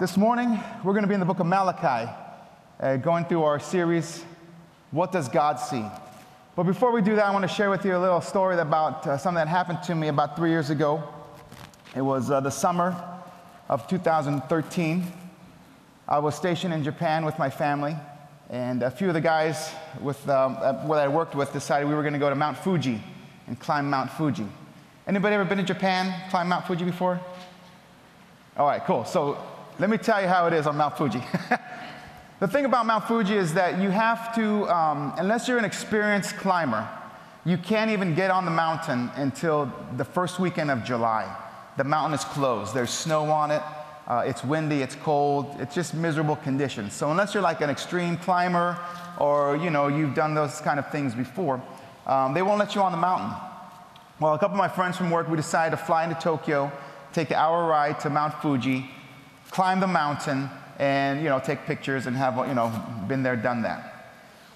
this morning, we're going to be in the book of Malachi, uh, going through our series, What Does God See? But before we do that, I want to share with you a little story about uh, something that happened to me about three years ago. It was uh, the summer of 2013. I was stationed in Japan with my family, and a few of the guys with, um, what I worked with decided we were going to go to Mount Fuji and climb Mount Fuji. Anybody ever been to Japan, climb Mount Fuji before? All right, cool. So let me tell you how it is on Mount Fuji. the thing about Mount Fuji is that you have to, um, unless you're an experienced climber, you can't even get on the mountain until the first weekend of July. The mountain is closed, there's snow on it, uh, it's windy, it's cold, it's just miserable conditions. So unless you're like an extreme climber or you know you've done those kind of things before, um, they won't let you on the mountain. Well, a couple of my friends from work, we decided to fly into Tokyo take an hour ride to Mount Fuji, climb the mountain, and you know, take pictures and have you know, been there, done that.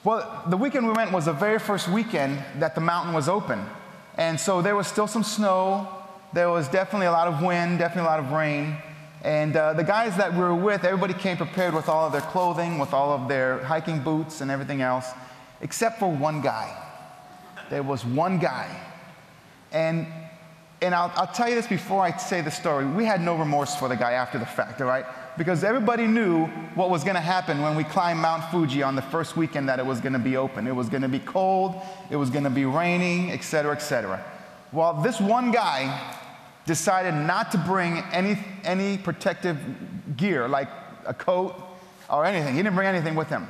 Well, the weekend we went was the very first weekend that the mountain was open. And so there was still some snow. There was definitely a lot of wind, definitely a lot of rain. And uh, the guys that we were with, everybody came prepared with all of their clothing, with all of their hiking boots and everything else, except for one guy. There was one guy. And and I'll, I'll, tell you this before I say the story. We had no remorse for the guy after the fact, all right? Because everybody knew what was going to happen when we climbed Mount Fuji on the first weekend that it was going to be open. It was going to be cold, it was going to be raining, et cetera, et cetera. Well, this one guy decided not to bring any, any protective gear, like a coat or anything. He didn't bring anything with him.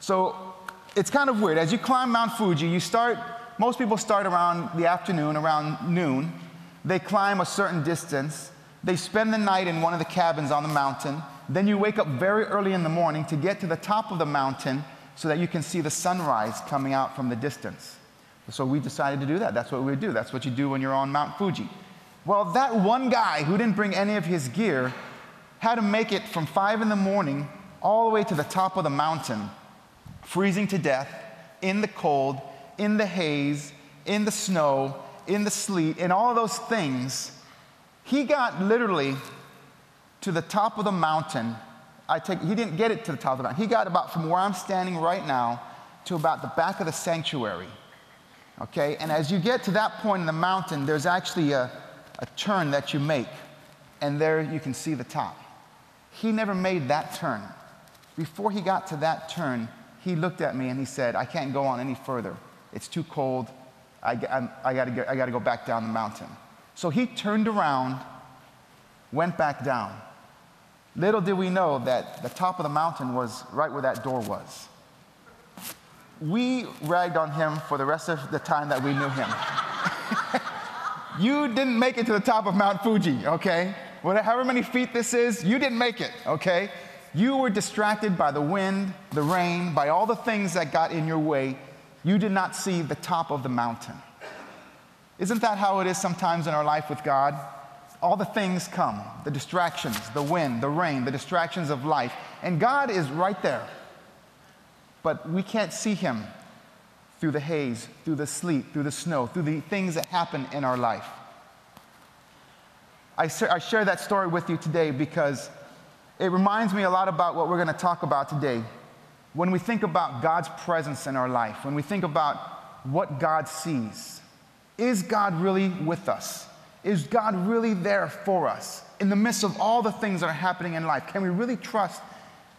So it's kind of weird. As you climb Mount Fuji, you start, most people start around the afternoon, around noon they climb a certain distance. They spend the night in one of the cabins on the mountain. Then you wake up very early in the morning to get to the top of the mountain so that you can see the sunrise coming out from the distance. So we decided to do that. That's what we would do. That's what you do when you're on Mount Fuji. Well, that one guy who didn't bring any of his gear had to make it from five in the morning all the way to the top of the mountain, freezing to death, in the cold, in the haze, in the snow, in the sleet, and all those things, he got literally to the top of the mountain. I take, he didn't get it to the top of the mountain. He got about from where I'm standing right now to about the back of the sanctuary. Okay? And as you get to that point in the mountain, there's actually a, a turn that you make. And there you can see the top. He never made that turn. Before he got to that turn, he looked at me and he said, I can't go on any further. It's too cold. I, I, I got to I gotta go back down the mountain. So he turned around, went back down. Little did we know that the top of the mountain was right where that door was. We ragged on him for the rest of the time that we knew him. you didn't make it to the top of Mount Fuji, okay? However many feet this is, you didn't make it, okay? You were distracted by the wind, the rain, by all the things that got in your way, you did not see the top of the mountain. Isn't that how it is sometimes in our life with God? All the things come the distractions, the wind, the rain, the distractions of life, and God is right there. But we can't see Him through the haze, through the sleet, through the snow, through the things that happen in our life. I, share that story with you today because it reminds me a lot about what we're going to talk about today when we think about God's presence in our life, when we think about what God sees, is God really with us? Is God really there for us in the midst of all the things that are happening in life? Can we really trust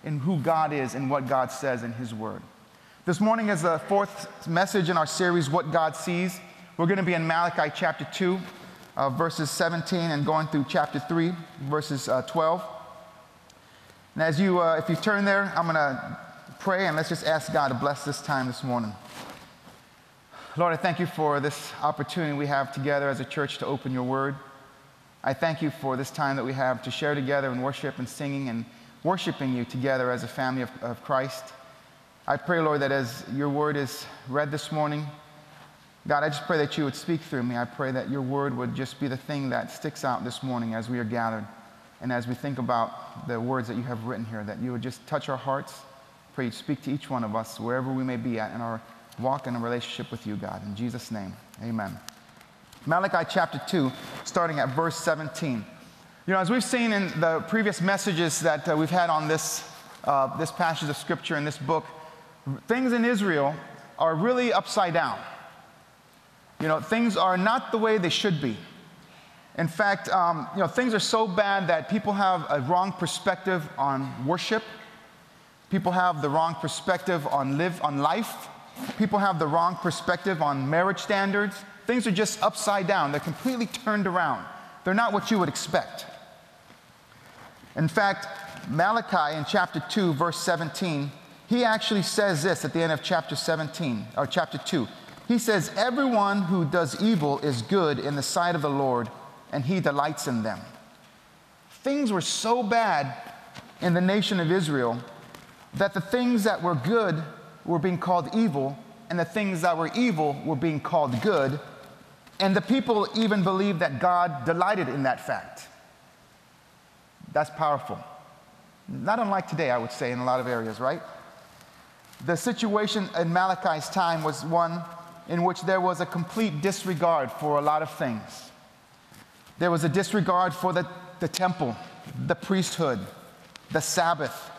in who God is and what God says in His Word? This morning is the fourth message in our series, What God Sees. We're going to be in Malachi chapter 2, uh, verses 17, and going through chapter 3, verses uh, 12. And as you, uh, if you turn there, I'm going to pray and let's just ask God to bless this time this morning. Lord, I thank you for this opportunity we have together as a church to open your word. I thank you for this time that we have to share together in worship and singing and worshiping you together as a family of, of Christ. I pray, Lord, that as your word is read this morning, God, I just pray that you would speak through me. I pray that your word would just be the thing that sticks out this morning as we are gathered and as we think about the words that you have written here, that you would just touch our hearts pray you speak to each one of us wherever we may be at in our walk in a relationship with you, God. In Jesus' name, amen. Malachi chapter 2, starting at verse 17. You know, as we've seen in the previous messages that uh, we've had on this, uh, this passage of scripture in this book, things in Israel are really upside down. You know, things are not the way they should be. In fact, um, you know, things are so bad that people have a wrong perspective on worship. People have the wrong perspective on live on life. People have the wrong perspective on marriage standards. Things are just upside down. They're completely turned around. They're not what you would expect. In fact, Malachi in chapter 2, verse 17, he actually says this at the end of chapter 17, or chapter 2. He says, Everyone who does evil is good in the sight of the Lord, and he delights in them. Things were so bad in the nation of Israel that the things that were good were being called evil, and the things that were evil were being called good. And the people even believed that God delighted in that fact. That's powerful. Not unlike today, I would say, in a lot of areas, right? The situation in Malachi's time was one in which there was a complete disregard for a lot of things. There was a disregard for the, the temple, the priesthood, the Sabbath.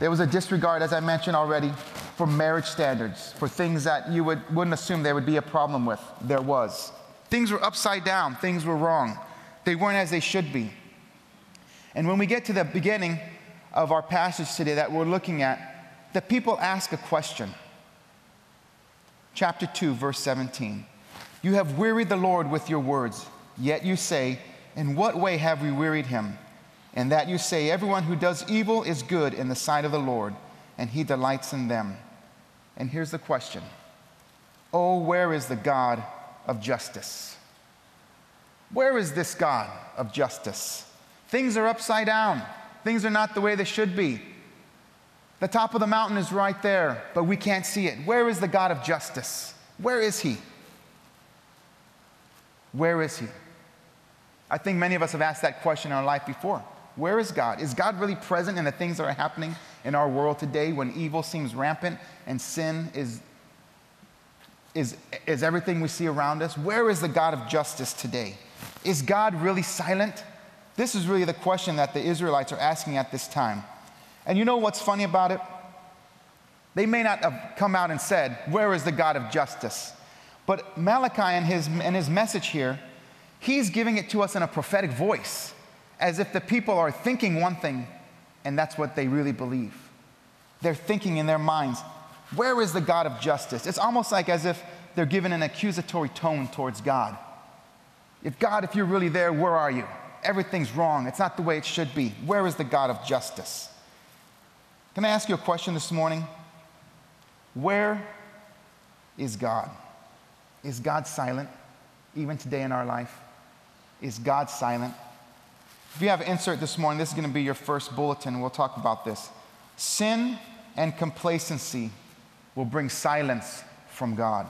There was a disregard, as I mentioned already, for marriage standards, for things that you would, wouldn't assume there would be a problem with. There was. Things were upside down, things were wrong. They weren't as they should be. And when we get to the beginning of our passage today that we're looking at, the people ask a question. Chapter 2, verse 17. You have wearied the Lord with your words, yet you say, In what way have we wearied him? And that you say, Everyone who does evil is good in the sight of the Lord, and he delights in them. And here's the question Oh, where is the God of justice? Where is this God of justice? Things are upside down. Things are not the way they should be. The top of the mountain is right there, but we can't see it. Where is the God of justice? Where is He? Where is He? I think many of us have asked that question in our life before. Where is God? Is God really present in the things that are happening in our world today when evil seems rampant and sin is, is, is everything we see around us? Where is the God of justice today? Is God really silent? This is really the question that the Israelites are asking at this time. And you know what's funny about it? They may not have come out and said, Where is the God of justice? But Malachi, in his, in his message here, he's giving it to us in a prophetic voice, as if the people are thinking one thing, and that's what they really believe. They're thinking in their minds, Where is the God of justice? It's almost like as if they're given an accusatory tone towards God. If God, if you're really there, where are you? Everything's wrong. It's not the way it should be. Where is the God of justice? Can I ask you a question this morning? Where is God? Is God silent even today in our life? Is God silent? If you have insert this morning, this is going to be your first bulletin. We'll talk about this. Sin and complacency will bring silence from God.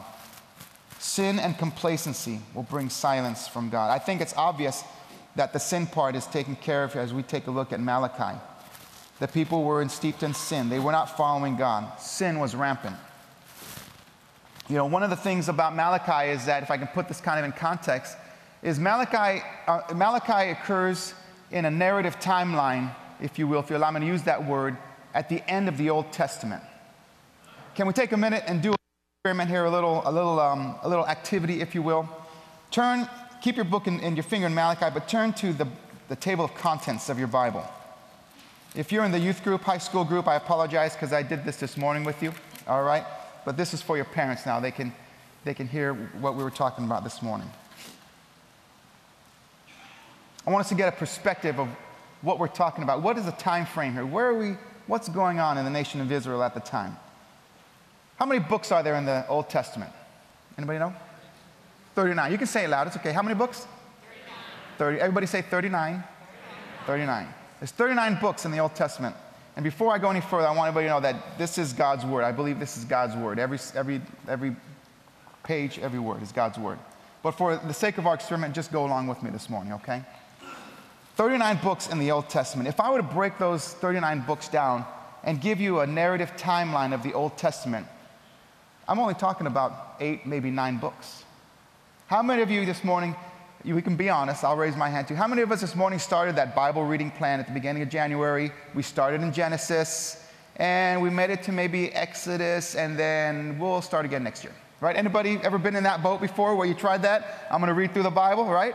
Sin and complacency will bring silence from God. I think it's obvious that the sin part is taken care of as we take a look at Malachi. The people were steeped in sin, they were not following God. Sin was rampant. You know, one of the things about Malachi is that, if I can put this kind of in context, is Malachi, uh, Malachi occurs in a narrative timeline, if you will, if you allow me to use that word, at the end of the Old Testament. Can we take a minute and do an experiment here, a little, a little, um, a little activity, if you will? Turn keep your book in, your finger in Malachi, but turn to the, the table of contents of your Bible. If you're in the youth group, high school group, I apologize because I did this this morning with you, all right? But this is for your parents now. They can, they can hear what we were talking about this morning. I want us to get a perspective of what we're talking about. What is the time frame here? Where are we? What's going on in the nation of Israel at the time? How many books are there in the Old Testament? Anybody know? 39. You can say it loud. It's okay. How many books? 39. 30. Everybody say 39. 39. There's 39 books in the Old Testament. And before I go any further, I want everybody to know that this is God's word. I believe this is God's word. Every, every, every page, every word is God's word. But for the sake of our experiment, just go along with me this morning, okay? 39 books in the Old Testament. If I were to break those 39 books down and give you a narrative timeline of the Old Testament, I'm only talking about eight, maybe nine books. How many of you this morning we can be honest, I'll raise my hand too. How many of us this morning started that Bible reading plan at the beginning of January? We started in Genesis and we made it to maybe Exodus and then we'll start again next year. Right? Anybody ever been in that boat before where you tried that? I'm going to read through the Bible, right?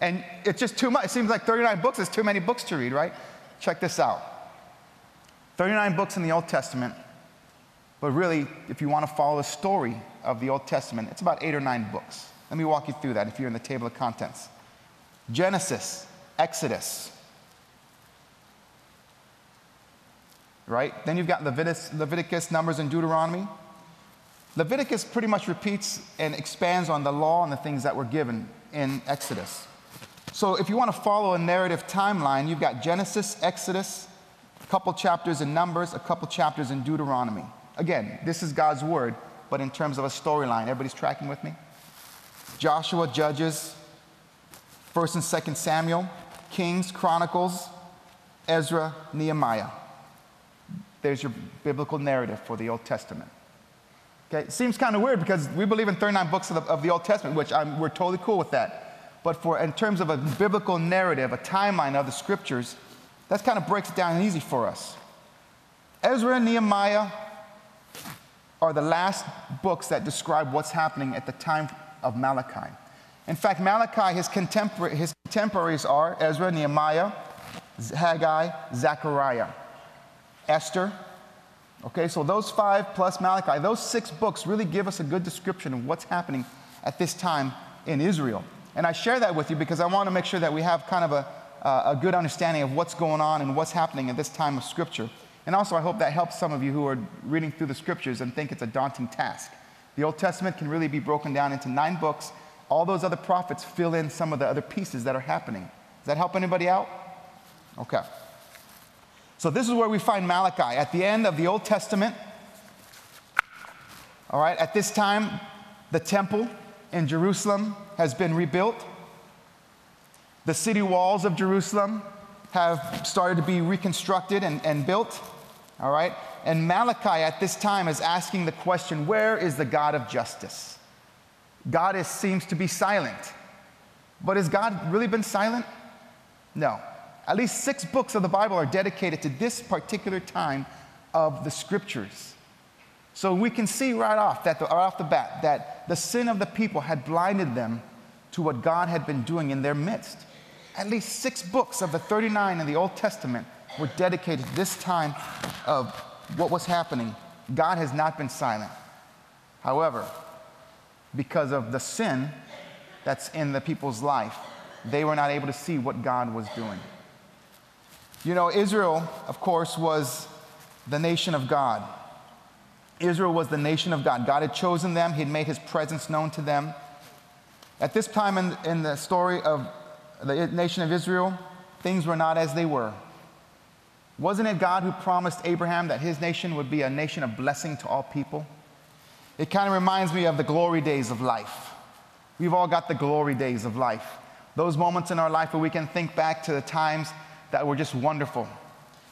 And it's just too much. It seems like 39 books is too many books to read, right? Check this out 39 books in the Old Testament, but really, if you want to follow the story of the Old Testament, it's about eight or nine books. Let me walk you through that if you're in the table of contents Genesis, Exodus, right? Then you've got Leviticus, Leviticus, Numbers, and Deuteronomy. Leviticus pretty much repeats and expands on the law and the things that were given in Exodus. So if you want to follow a narrative timeline, you've got Genesis, Exodus, a couple chapters in Numbers, a couple chapters in Deuteronomy. Again, this is God's word, but in terms of a storyline. Everybody's tracking with me? Joshua, Judges, 1st and 2nd Samuel, Kings, Chronicles, Ezra, Nehemiah. There's your biblical narrative for the Old Testament. Okay, it seems kind of weird because we believe in 39 books of the, of the Old Testament, which I'm, we're totally cool with that. But for in terms of a biblical narrative, a timeline of the scriptures, that kind of breaks it down easy for us. Ezra and Nehemiah are the last books that describe what's happening at the time of Malachi. In fact, Malachi, his, contempor- his contemporaries are Ezra, Nehemiah, Haggai, Zechariah, Esther. Okay, so those five plus Malachi, those six books really give us a good description of what's happening at this time in Israel. And I share that with you because I want to make sure that we have kind of a, uh, a good understanding of what's going on and what's happening at this time of Scripture. And also, I hope that helps some of you who are reading through the Scriptures and think it's a daunting task. The Old Testament can really be broken down into nine books. All those other prophets fill in some of the other pieces that are happening. Does that help anybody out? Okay. So this is where we find Malachi at the end of the Old Testament. All right, at this time, the temple in Jerusalem has been rebuilt. The city walls of Jerusalem have started to be reconstructed and, and built. All right? And Malachi at this time is asking the question where is the God of justice? God is, seems to be silent. But has God really been silent? No. At least six books of the Bible are dedicated to this particular time of the scriptures. So we can see right off, that the, right off the bat that the sin of the people had blinded them to what God had been doing in their midst. At least six books of the 39 in the Old Testament were dedicated to this time of what was happening. God has not been silent. However, because of the sin that's in the people's life, they were not able to see what God was doing. You know, Israel, of course, was the nation of God. Israel was the nation of God. God had chosen them, He had made His presence known to them. At this time in, in the story of the nation of Israel, things were not as they were. Wasn't it God who promised Abraham that his nation would be a nation of blessing to all people? It kind of reminds me of the glory days of life. We've all got the glory days of life. Those moments in our life where we can think back to the times that were just wonderful.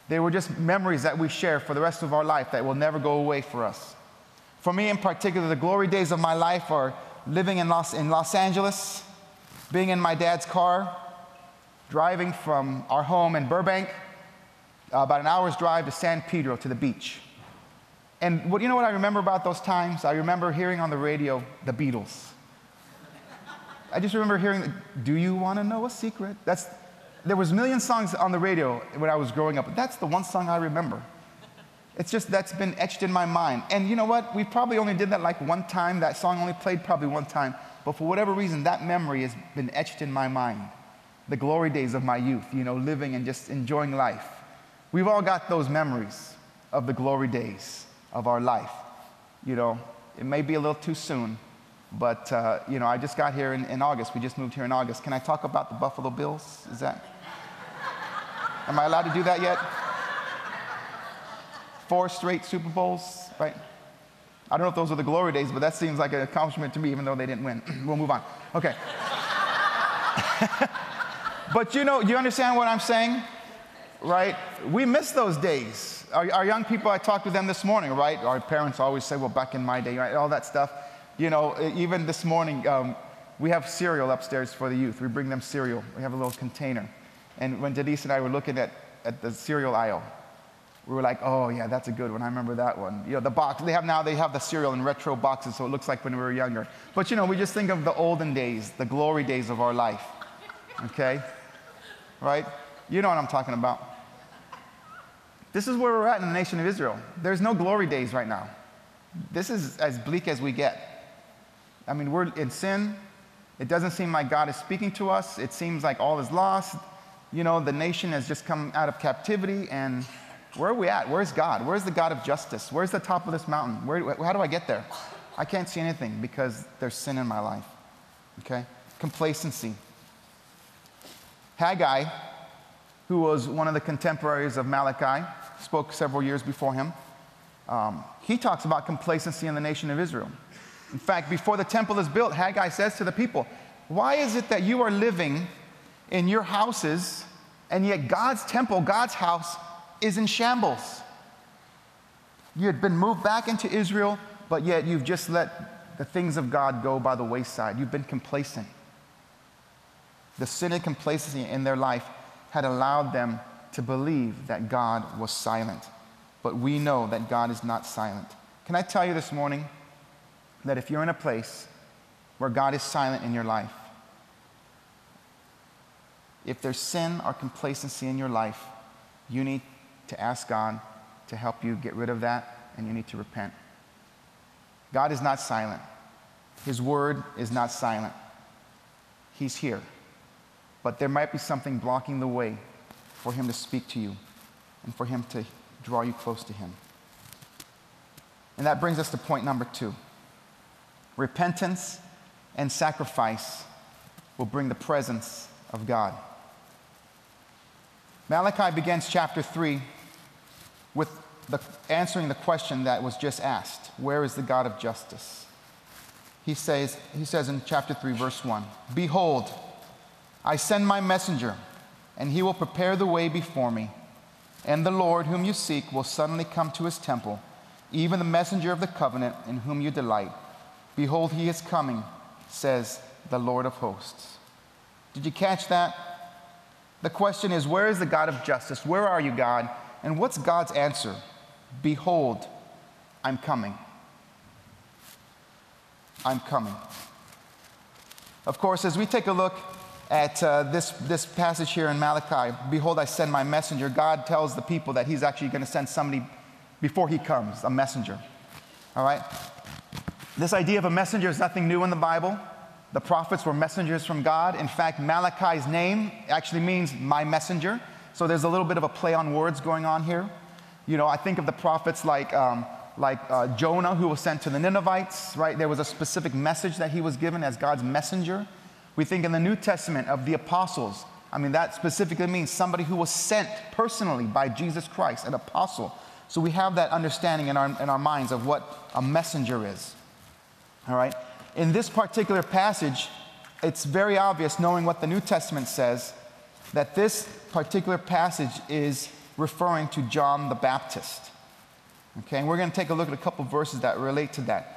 They were just memories that we share for the rest of our life that will never go away for us. For me in particular, the glory days of my life are living in Los, in Los Angeles, being in my dad's car, driving from our home in Burbank uh, about an hour's drive to San Pedro to the beach. And what, you know what I remember about those times? I remember hearing on the radio the Beatles. I just remember hearing, "Do you want to know a secret?" That's there was a million songs on the radio when I was growing up, but that's the one song I remember. It's just that's been etched in my mind. And you know what? We probably only did that like one time. That song only played probably one time. But for whatever reason, that memory has been etched in my mind. The glory days of my youth, you know, living and just enjoying life. We've all got those memories of the glory days of our life. You know, it may be a little too soon, but, uh, you know, I just got here in, in August. We just moved here in August. Can I talk about the Buffalo Bills? Is that? Am I allowed to do that yet? Four straight Super Bowls, right? I don't know if those are the glory days, but that seems like an accomplishment to me, even though they didn't win. we'll move on. Okay. but you know, you understand what I'm saying? right? We miss those days. Our, our, young people, I talked to them this morning, right? Our parents always say, well, back in my day, right? All that stuff. You know, even this morning, um, we have cereal upstairs for the youth. We bring them cereal. We have a little container. And when Denise and I were looking at, at the cereal aisle, we were like, oh yeah, that's a good one. I remember that one. You know, the box they have now, they have the cereal in retro boxes, so it looks like when we were younger. But you know, we just think of the olden days, the glory days of our life. Okay? Right? You know what I'm talking about. This is where we're at in the nation of Israel. There's no glory days right now. This is as bleak as we get. I mean, we're in sin. It doesn't seem like God is speaking to us. It seems like all is lost. You know, the nation has just come out of captivity and where are we at? Where's God? Where's the God of justice? Where's the top of this mountain? Where, how do I get there? I can't see anything because there's sin in my life. Okay? Complacency. Haggai, who was one of the contemporaries of Malachi, spoke several years before him. Um, he talks about complacency in the nation of Israel. In fact, before the temple is built, Haggai says to the people, Why is it that you are living in your houses and yet God's temple, God's house, is in shambles. You had been moved back into Israel, but yet you've just let the things of God go by the wayside. You've been complacent. The sin and complacency in their life had allowed them to believe that God was silent. But we know that God is not silent. Can I tell you this morning that if you're in a place where God is silent in your life, if there's sin or complacency in your life, you need to ask God to help you get rid of that, and you need to repent. God is not silent. His word is not silent. He's here. But there might be something blocking the way for Him to speak to you and for Him to draw you close to Him. And that brings us to point number two repentance and sacrifice will bring the presence of God. Malachi begins chapter 3 with the, answering the question that was just asked Where is the God of justice? He says, he says in chapter 3, verse 1 Behold, I send my messenger, and he will prepare the way before me. And the Lord, whom you seek, will suddenly come to his temple, even the messenger of the covenant in whom you delight. Behold, he is coming, says the Lord of hosts. Did you catch that? The question is, where is the God of justice? Where are you, God? And what's God's answer? Behold, I'm coming. I'm coming. Of course, as we take a look at uh, this, this passage here in Malachi, behold, I send my messenger, God tells the people that he's actually going to send somebody before he comes, a messenger. All right? This idea of a messenger is nothing new in the Bible. The prophets were messengers from God. In fact, Malachi's name actually means my messenger. So there's a little bit of a play on words going on here. You know, I think of the prophets like, um, like uh, Jonah, who was sent to the Ninevites, right? There was a specific message that he was given as God's messenger. We think in the New Testament of the apostles. I mean, that specifically means somebody who was sent personally by Jesus Christ, an apostle. So we have that understanding in our, in our minds of what a messenger is. All right? In this particular passage, it's very obvious, knowing what the New Testament says, that this particular passage is referring to John the Baptist. Okay, and we're going to take a look at a couple verses that relate to that.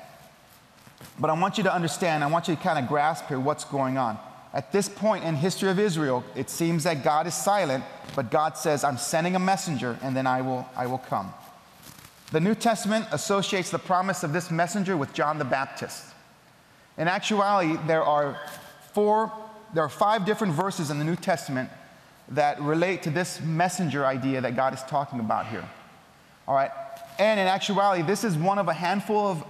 But I want you to understand, I want you to kind of grasp here what's going on. At this point in history of Israel, it seems that God is silent, but God says, I'm sending a messenger and then I will, I will come. The New Testament associates the promise of this messenger with John the Baptist. In actuality, there are four, there are five different verses in the New Testament that relate to this messenger idea that God is talking about here. All right? And in actuality, this is one of a handful of,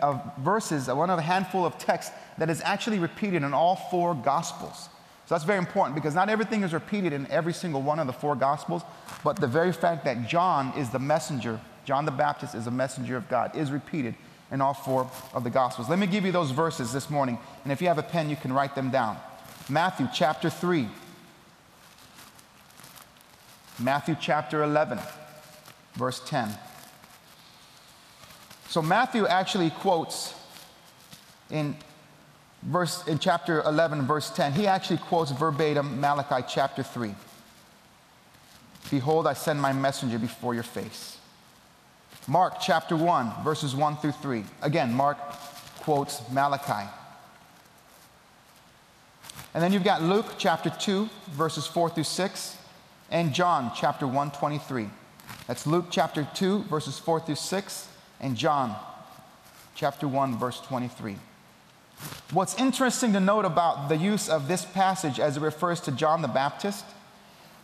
of verses, one of a handful of texts that is actually repeated in all four Gospels. So that's very important because not everything is repeated in every single one of the four Gospels, but the very fact that John is the messenger, John the Baptist is a messenger of God, is repeated in all four of the Gospels. Let me give you those verses this morning, and if you have a pen, you can write them down. Matthew chapter 3, Matthew chapter 11, verse 10. So Matthew actually quotes in verse in chapter 11 verse 10 he actually quotes verbatim malachi chapter 3 behold i send my messenger before your face mark chapter 1 verses 1 through 3 again mark quotes malachi And then you've got Luke chapter 2, verses 4 through 6, and John chapter 1, 23. That's Luke chapter 2, verses 4 through 6, and John chapter 1, verse 23. What's interesting to note about the use of this passage as it refers to John the Baptist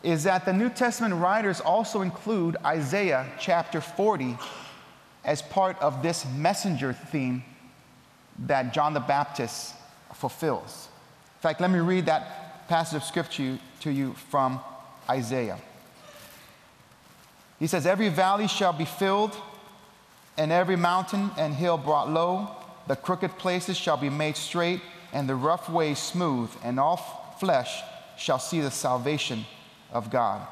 is that the New Testament writers also include Isaiah chapter 40 as part of this messenger theme that John the Baptist fulfills. In fact, let me read that passage of scripture to you from Isaiah. He says, Every valley shall be filled, and every mountain and hill brought low. The crooked places shall be made straight, and the rough ways smooth, and all flesh shall see the salvation of God.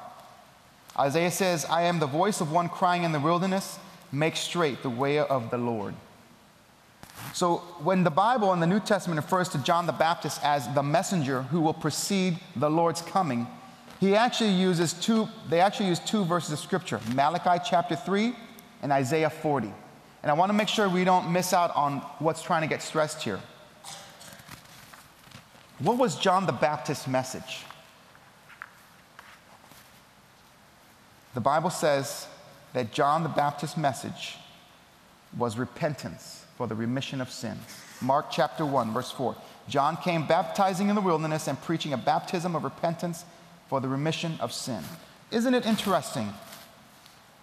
Isaiah says, I am the voice of one crying in the wilderness, make straight the way of the Lord. So, when the Bible in the New Testament refers to John the Baptist as the messenger who will precede the Lord's coming, he actually uses two, they actually use two verses of scripture Malachi chapter 3 and Isaiah 40. And I want to make sure we don't miss out on what's trying to get stressed here. What was John the Baptist's message? The Bible says that John the Baptist's message was repentance for the remission of sins. Mark chapter 1, verse 4. John came baptizing in the wilderness and preaching a baptism of repentance for the remission of sin. Isn't it interesting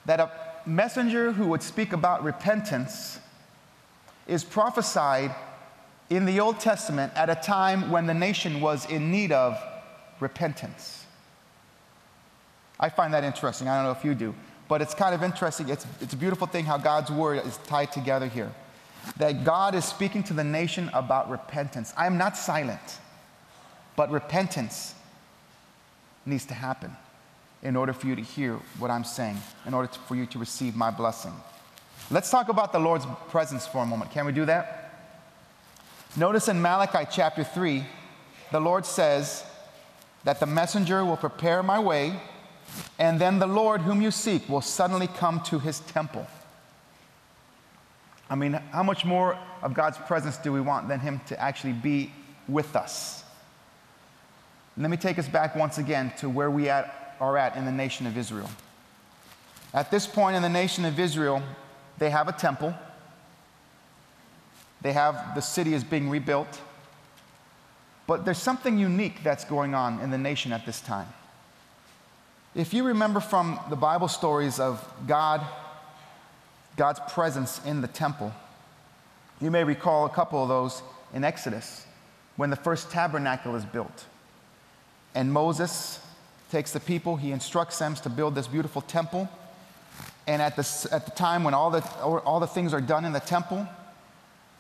that a messenger who would speak about repentance is prophesied in the Old Testament at a time when the nation was in need of repentance? I find that interesting. I don't know if you do, but it's kind of interesting. It's, it's a beautiful thing how God's word is tied together here that God is speaking to the nation about repentance. I am not silent, but repentance needs to happen in order for you to hear what I'm saying, in order to, for you to receive my blessing. Let's talk about the Lord's presence for a moment. Can we do that? Notice in Malachi chapter 3, the Lord says that the messenger will prepare my way, and then the Lord whom you seek will suddenly come to his temple. I mean, how much more of God's presence do we want than Him to actually be with us? Let me take us back once again to where we at, are at in the nation of Israel. At this point in the nation of Israel, they have a temple. They have the city is being rebuilt. But there's something unique that's going on in the nation at this time. If you remember from the Bible stories of God God's presence in the temple. You may recall a couple of those in Exodus when the first tabernacle is built. And Moses takes the people, he instructs them to build this beautiful temple. And at the, at the time when all the, all the things are done in the temple,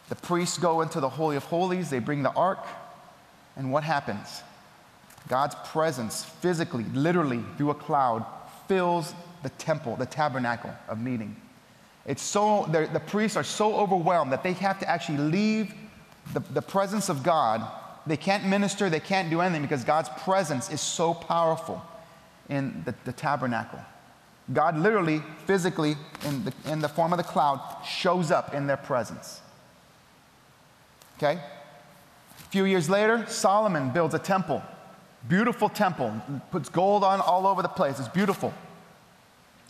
the priests go into the Holy of Holies, they bring the ark, and what happens? God's presence, physically, literally, through a cloud, fills the temple, the tabernacle of meeting. It's so, the priests are so overwhelmed that they have to actually leave the, the presence of God. They can't minister, they can't do anything because God's presence is so powerful in the, the tabernacle. God literally, physically, in the, in the form of the cloud, shows up in their presence. Okay? A few years later, Solomon builds a temple. Beautiful temple. Puts gold on all over the place. It's beautiful.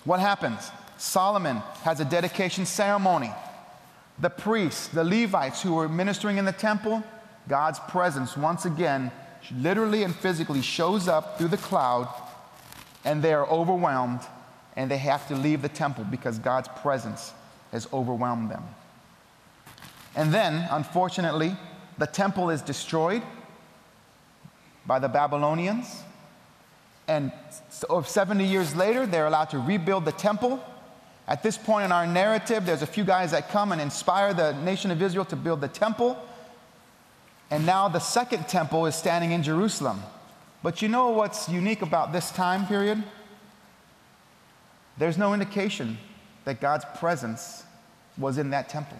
What happens? Solomon has a dedication ceremony. The priests, the Levites who were ministering in the temple, God's presence once again, literally and physically, shows up through the cloud, and they are overwhelmed and they have to leave the temple because God's presence has overwhelmed them. And then, unfortunately, the temple is destroyed by the Babylonians. And 70 years later, they're allowed to rebuild the temple at this point in our narrative, there's a few guys that come and inspire the nation of Israel to build the temple. And now the second temple is standing in Jerusalem. But you know what's unique about this time period? There's no indication that God's presence was in that temple.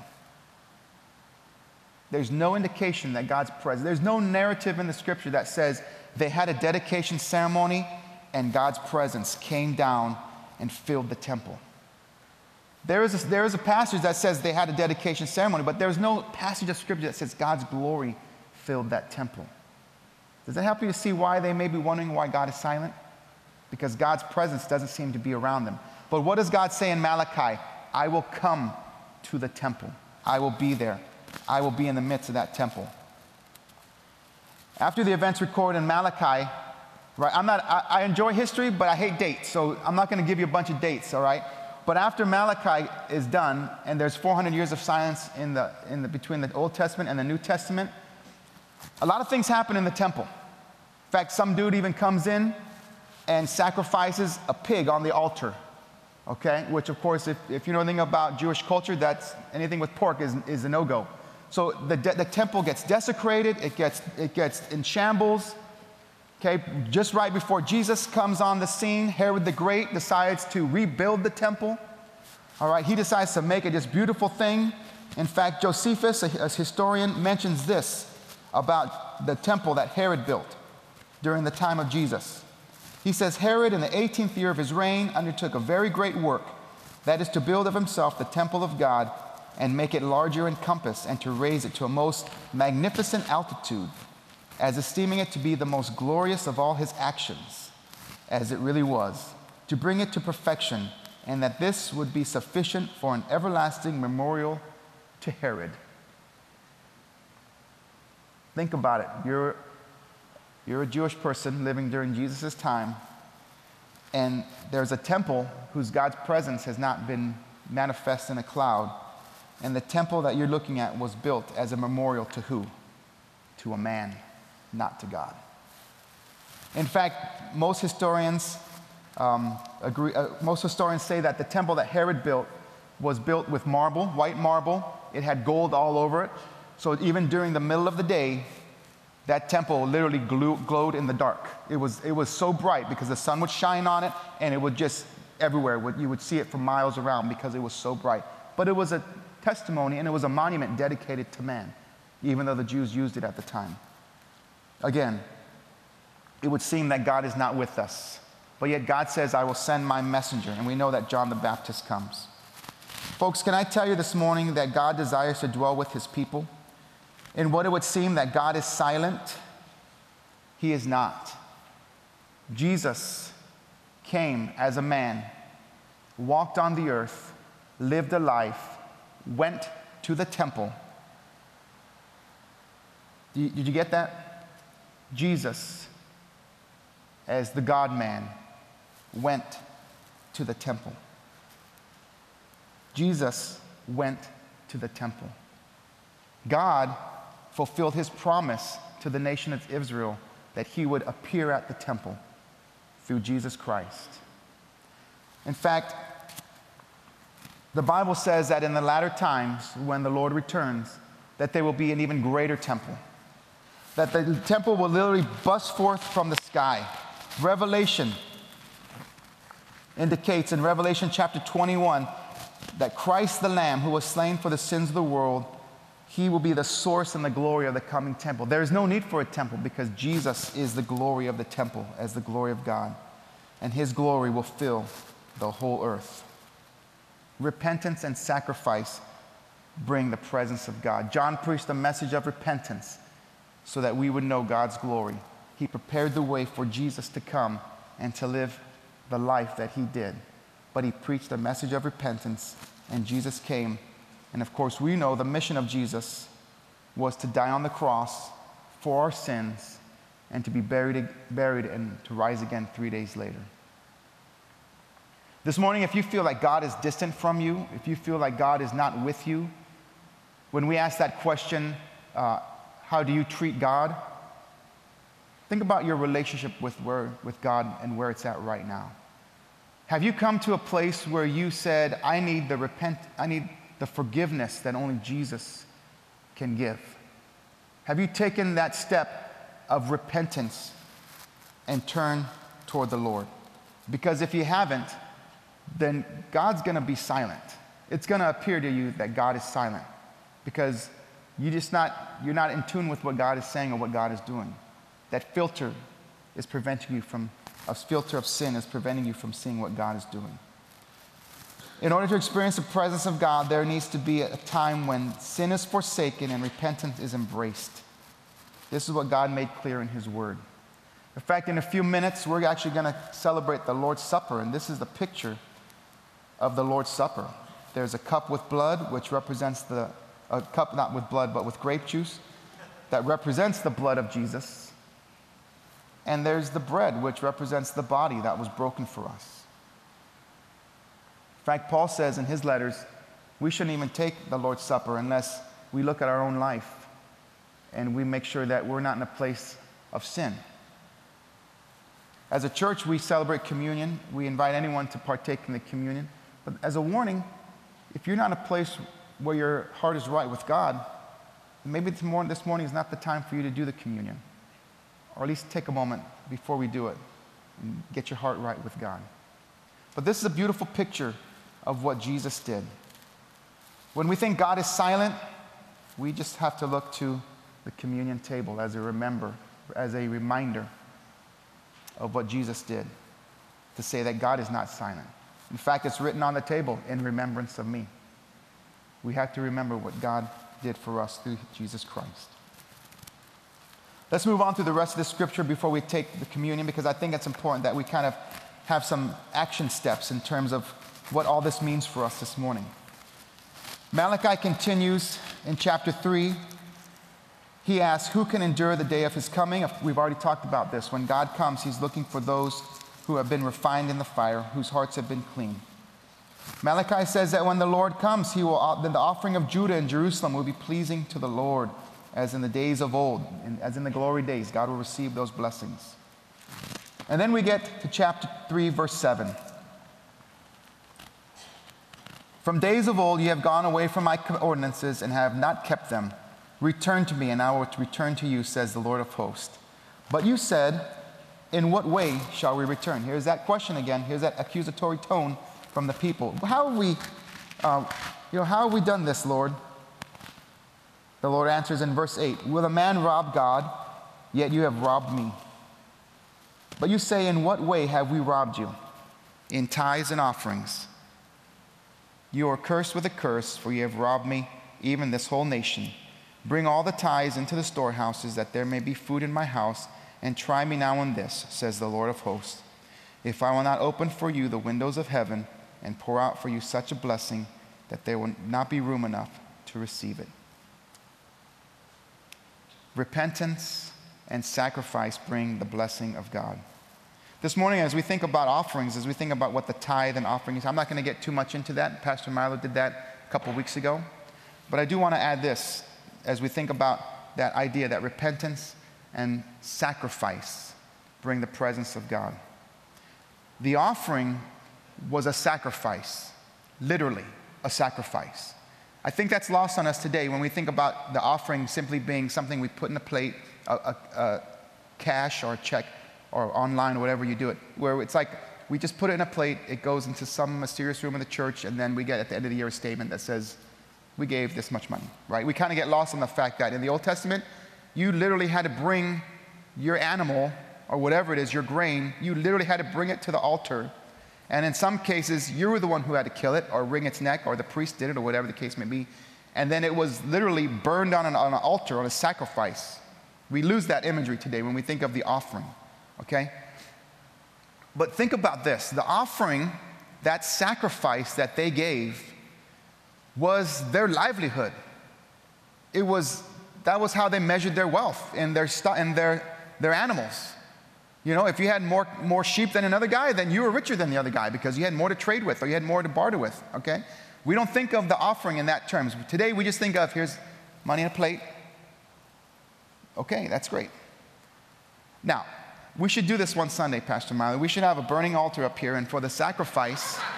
There's no indication that God's presence, there's no narrative in the scripture that says they had a dedication ceremony and God's presence came down and filled the temple. There is, a, there is a passage that says they had a dedication ceremony, but there's no passage of scripture that says God's glory filled that temple. Does that help you to see why they may be wondering why God is silent? Because God's presence doesn't seem to be around them. But what does God say in Malachi? I will come to the temple. I will be there. I will be in the midst of that temple. After the events recorded in Malachi, right? I'm not, I, I enjoy history, but I hate dates, so I'm not going to give you a bunch of dates, all right? But after Malachi is done, and there's 400 years of silence in the, in the, between the Old Testament and the New Testament, a lot of things happen in the temple. In fact, some dude even comes in and sacrifices a pig on the altar, okay? Which, of course, if, if you know anything about Jewish culture, that's anything with pork is, is a no go. So the, the temple gets desecrated, it gets, it gets in shambles. Okay, just right before Jesus comes on the scene, Herod the Great decides to rebuild the temple. All right, he decides to make it this beautiful thing. In fact, Josephus, a, a historian, mentions this about the temple that Herod built during the time of Jesus. He says, Herod, in the 18th year of his reign, undertook a very great work, that is to build of himself the temple of God and make it larger in compass and to raise it to a most magnificent altitude as esteeming it to be the most glorious of all his actions, as it really was, to bring it to perfection, and that this would be sufficient for an everlasting memorial to Herod. Think about it. You're, you're a Jewish person living during Jesus' time, and there's a temple whose God's presence has not been manifest in a cloud. And the temple that you're looking at was built as a memorial to who? To a man not to God. In fact, most historians um, agree, uh, most historians say that the temple that Herod built was built with marble, white marble. It had gold all over it. So even during the middle of the day, that temple literally glowed in the dark. It was, it was so bright because the sun would shine on it and it would just everywhere. You would see it for miles around because it was so bright. But it was a testimony and it was a monument dedicated to man, even though the Jews used it at the time. Again, it would seem that God is not with us. But yet God says, I will send my messenger. And we know that John the Baptist comes. Folks, can I tell you this morning that God desires to dwell with his people? In what it would seem that God is silent, he is not. Jesus came as a man, walked on the earth, lived a life, went to the temple. Did you get that? Jesus, as the God man, went to the temple. Jesus went to the temple. God fulfilled his promise to the nation of Israel that he would appear at the temple through Jesus Christ. In fact, the Bible says that in the latter times, when the Lord returns, that there will be an even greater temple that the temple will literally bust forth from the sky. Revelation indicates in Revelation chapter 21 that Christ the Lamb, who was slain for the sins of the world, he will be the source and the glory of the coming temple. There is no need for a temple because Jesus is the glory of the temple as the glory of God, and his glory will fill the whole earth. Repentance and sacrifice bring the presence of God. John preached a message of repentance so that we would know God's glory. He prepared the way for Jesus to come and to live the life that he did. But he preached a message of repentance, and Jesus came. And of course, we know the mission of Jesus was to die on the cross for our sins and to be buried, buried and to rise again three days later. This morning, if you feel like God is distant from you, if you feel like God is not with you, when we ask that question, uh, how do you treat God? Think about your relationship with, where, with God and where it's at right now. Have you come to a place where you said, I need the repent, I need the forgiveness that only Jesus can give? Have you taken that step of repentance and turn toward the Lord? Because if you haven't, then God's going to be silent. It's going to appear to you that God is silent because you just not, you're not in tune with what God is saying or what God is doing. That filter is preventing you from, a filter of sin is preventing you from seeing what God is doing. In order to experience the presence of God, there needs to be a time when sin is forsaken and repentance is embraced. This is what God made clear in His Word. In fact, in a few minutes, we're actually going to celebrate the Lord's Supper, and this is the picture of the Lord's Supper. There's a cup with blood, which represents the, a cup not with blood, but with grape juice, that represents the blood of Jesus. And there's the bread, which represents the body that was broken for us. In fact, Paul says in his letters, we shouldn't even take the Lord's Supper unless we look at our own life and we make sure that we're not in a place of sin. As a church, we celebrate communion. We invite anyone to partake in the communion. But as a warning, if you're not in a place where your heart is right with God, maybe this morning, this morning is not the time for you to do the communion. Or at least take a moment before we do it and get your heart right with God. But this is a beautiful picture of what Jesus did. When we think God is silent, we just have to look to the communion table as a remember, as a reminder of what Jesus did to say that God is not silent. In fact, it's written on the table in remembrance of me. We have to remember what God did for us through Jesus Christ. Let's move on to the rest of the scripture before we take the communion because I think it's important that we kind of have some action steps in terms of what all this means for us this morning. Malachi continues in chapter 3 he asks, Who can endure the day of his coming? We've already talked about this. When God comes, he's looking for those who have been refined in the fire, whose hearts have been clean. Malachi says that when the Lord comes, he will, then the offering of Judah and Jerusalem will be pleasing to the Lord, as in the days of old, as in the glory days. God will receive those blessings. And then we get to chapter 3, verse 7. From days of old you have gone away from my ordinances and have not kept them. Return to me, and I will return to you, says the Lord of hosts. But you said, In what way shall we return? Here's that question again. Here's that accusatory tone from the people. How have we, uh, you know, how have we done this, Lord? The Lord answers in verse 8 Will a man rob God? Yet you have robbed me. But you say, In what way have we robbed you? In tithes and offerings. You are cursed with a curse, for you have robbed me, even this whole nation. Bring all the tithes into the storehouses, that there may be food in my house, and try me now in this, says the Lord of hosts. If I will not open for you the windows of heaven and pour out for you such a blessing that there will not be room enough to receive it. Repentance and sacrifice bring the blessing of God. This morning, as we think about offerings, as we think about what the tithe and offering is, I'm not going to get too much into that. Pastor Milo did that a couple weeks ago. But I do want to add this as we think about that idea that repentance and sacrifice bring the presence of God. The offering was a sacrifice, literally a sacrifice. I think that's lost on us today when we think about the offering simply being something we put in a plate, a, a, a cash or a check or online or whatever you do it, where it's like we just put it in a plate, it goes into some mysterious room in the church, and then we get at the end of the year a statement that says, we gave this much money, right? We kind of get lost on the fact that in the Old Testament, you literally had to bring your animal or whatever it is, your grain, you literally had to bring it to the altar. And in some cases, you were the one who had to kill it or wring its neck, or the priest did it, or whatever the case may be. And then it was literally burned on an, on an altar, on a sacrifice. We lose that imagery today when we think of the offering, okay? But think about this the offering, that sacrifice that they gave, was their livelihood. It was, that was how they measured their wealth and their, stu- and their, their animals. You know, if you had more, more sheep than another guy, then you were richer than the other guy because you had more to trade with or you had more to barter with, okay? We don't think of the offering in that terms. Today we just think of here's money in a plate. Okay, that's great. Now, we should do this one Sunday, Pastor Miley. We should have a burning altar up here, and for the sacrifice,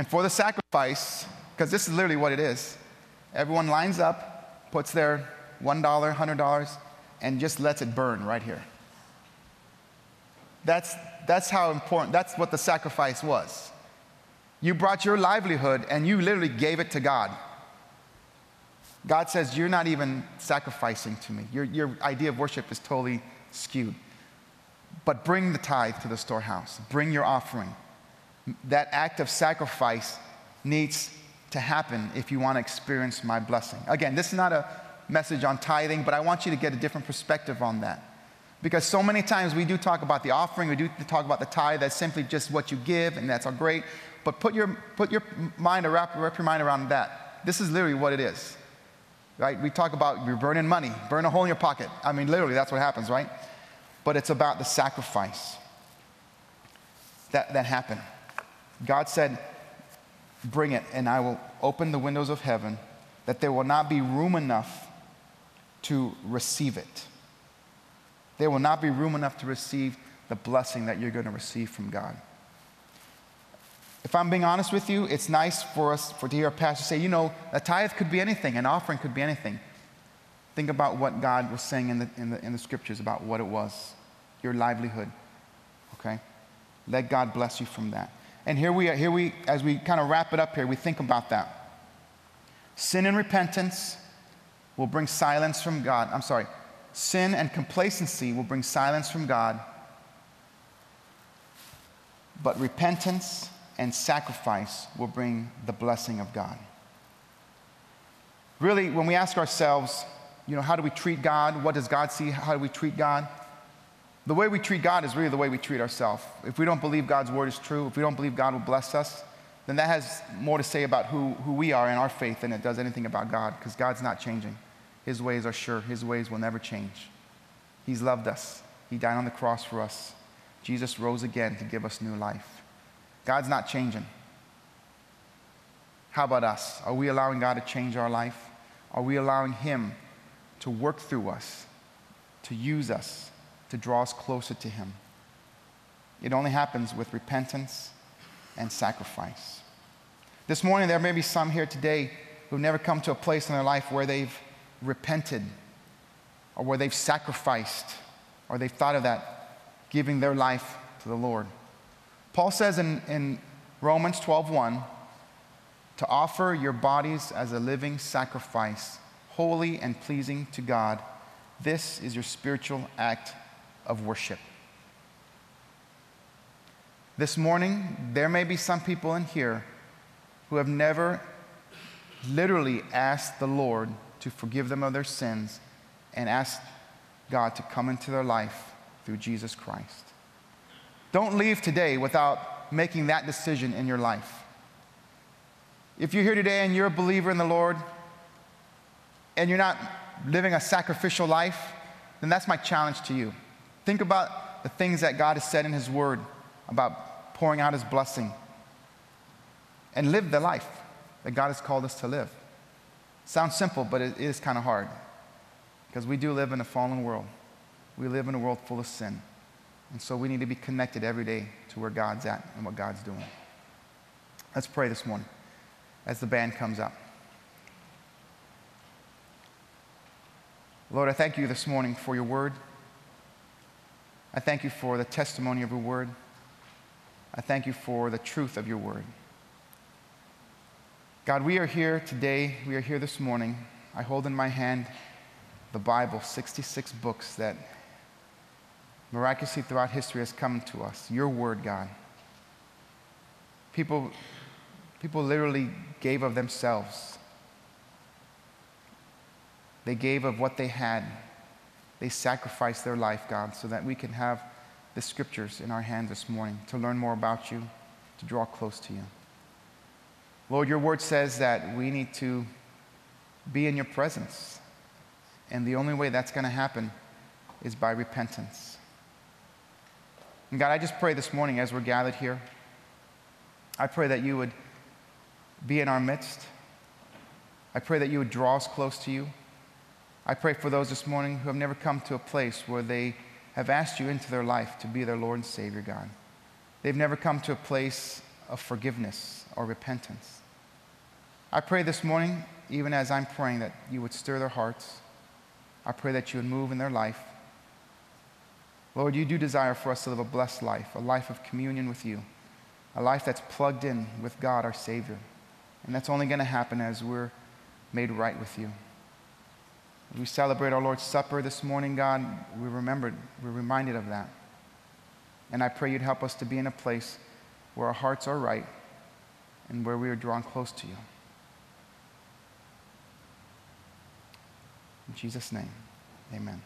And for the sacrifice, because this is literally what it is, everyone lines up, puts their $1, $100, and just lets it burn right here. That's, that's how important, that's what the sacrifice was. You brought your livelihood and you literally gave it to God. God says, You're not even sacrificing to me. Your, your idea of worship is totally skewed. But bring the tithe to the storehouse, bring your offering that act of sacrifice needs to happen if you want to experience my blessing. Again, this is not a message on tithing, but I want you to get a different perspective on that. Because so many times we do talk about the offering, we do talk about the tithe, that's simply just what you give, and that's all great. But put your, put your mind, wrap, wrap your mind around that. This is literally what it is. Right? We talk about you're burning money, burn a hole in your pocket. I mean, literally, that's what happens, right? But it's about the sacrifice that, that happened. God said, Bring it, and I will open the windows of heaven, that there will not be room enough to receive it. There will not be room enough to receive the blessing that you're going to receive from God. If I'm being honest with you, it's nice for us for to hear a pastor say, you know, a tithe could be anything, an offering could be anything. Think about what God was saying in the, in the, in the scriptures about what it was your livelihood. Okay? Let God bless you from that. And here we are, here we, as we kind of wrap it up here, we think about that. Sin and repentance will bring silence from God. I'm sorry, sin and complacency will bring silence from God, but repentance and sacrifice will bring the blessing of God. Really, when we ask ourselves, you know, how do we treat God? What does God see? How do we treat God? The way we treat God is really the way we treat ourselves. If we don't believe God's word is true, if we don't believe God will bless us, then that has more to say about who, who we are and our faith than it does anything about God, because God's not changing. His ways are sure, His ways will never change. He's loved us, He died on the cross for us. Jesus rose again to give us new life. God's not changing. How about us? Are we allowing God to change our life? Are we allowing Him to work through us, to use us, to draw us closer to Him? It only happens with repentance and sacrifice. This morning, there may be some here today who've never come to a place in their life where they've repented or where they've sacrificed or they've thought of that, giving their life to the Lord. Paul says in, in Romans 12:1 to offer your bodies as a living sacrifice, holy and pleasing to God. This is your spiritual act of worship. This morning, there may be some people in here who have never literally asked the Lord to forgive them of their sins and asked God to come into their life through Jesus Christ. Don't leave today without making that decision in your life. If you're here today and you're a believer in the Lord and you're not living a sacrificial life, then that's my challenge to you. Think about the things that God has said in His Word about pouring out His blessing and live the life that God has called us to live. Sounds simple, but it is kind of hard because we do live in a fallen world. We live in a world full of sin. And so we need to be connected every day to where God's at and what God's doing. Let's pray this morning as the band comes up. Lord, I thank you this morning for your word. I thank you for the testimony of your word. I thank you for the truth of your word. God, we are here today, we are here this morning. I hold in my hand the Bible, 66 books that miraculously throughout history has come to us. Your word, God. People, people literally gave of themselves. They gave of what they had. They sacrificed their life, God, so that we can have the scriptures in our hands this morning to learn more about you, to draw close to you. Lord, your word says that we need to be in your presence. And the only way that's going to happen is by repentance. And God, I just pray this morning as we're gathered here, I pray that you would be in our midst. I pray that you would draw us close to you. I pray for those this morning who have never come to a place where they have asked you into their life to be their Lord and Savior, God. They've never come to a place of forgiveness or repentance. I pray this morning, even as I'm praying, that you would stir their hearts. I pray that you would move in their life. Lord, you do desire for us to live a blessed life, a life of communion with you, a life that's plugged in with God, our Savior. And that's only going to happen as we're made right with you. We celebrate our Lord's Supper this morning, God, we remembered, we're reminded of that. And I pray you'd help us to be in a place where our hearts are right and where we are drawn close to you. In Jesus' name, amen.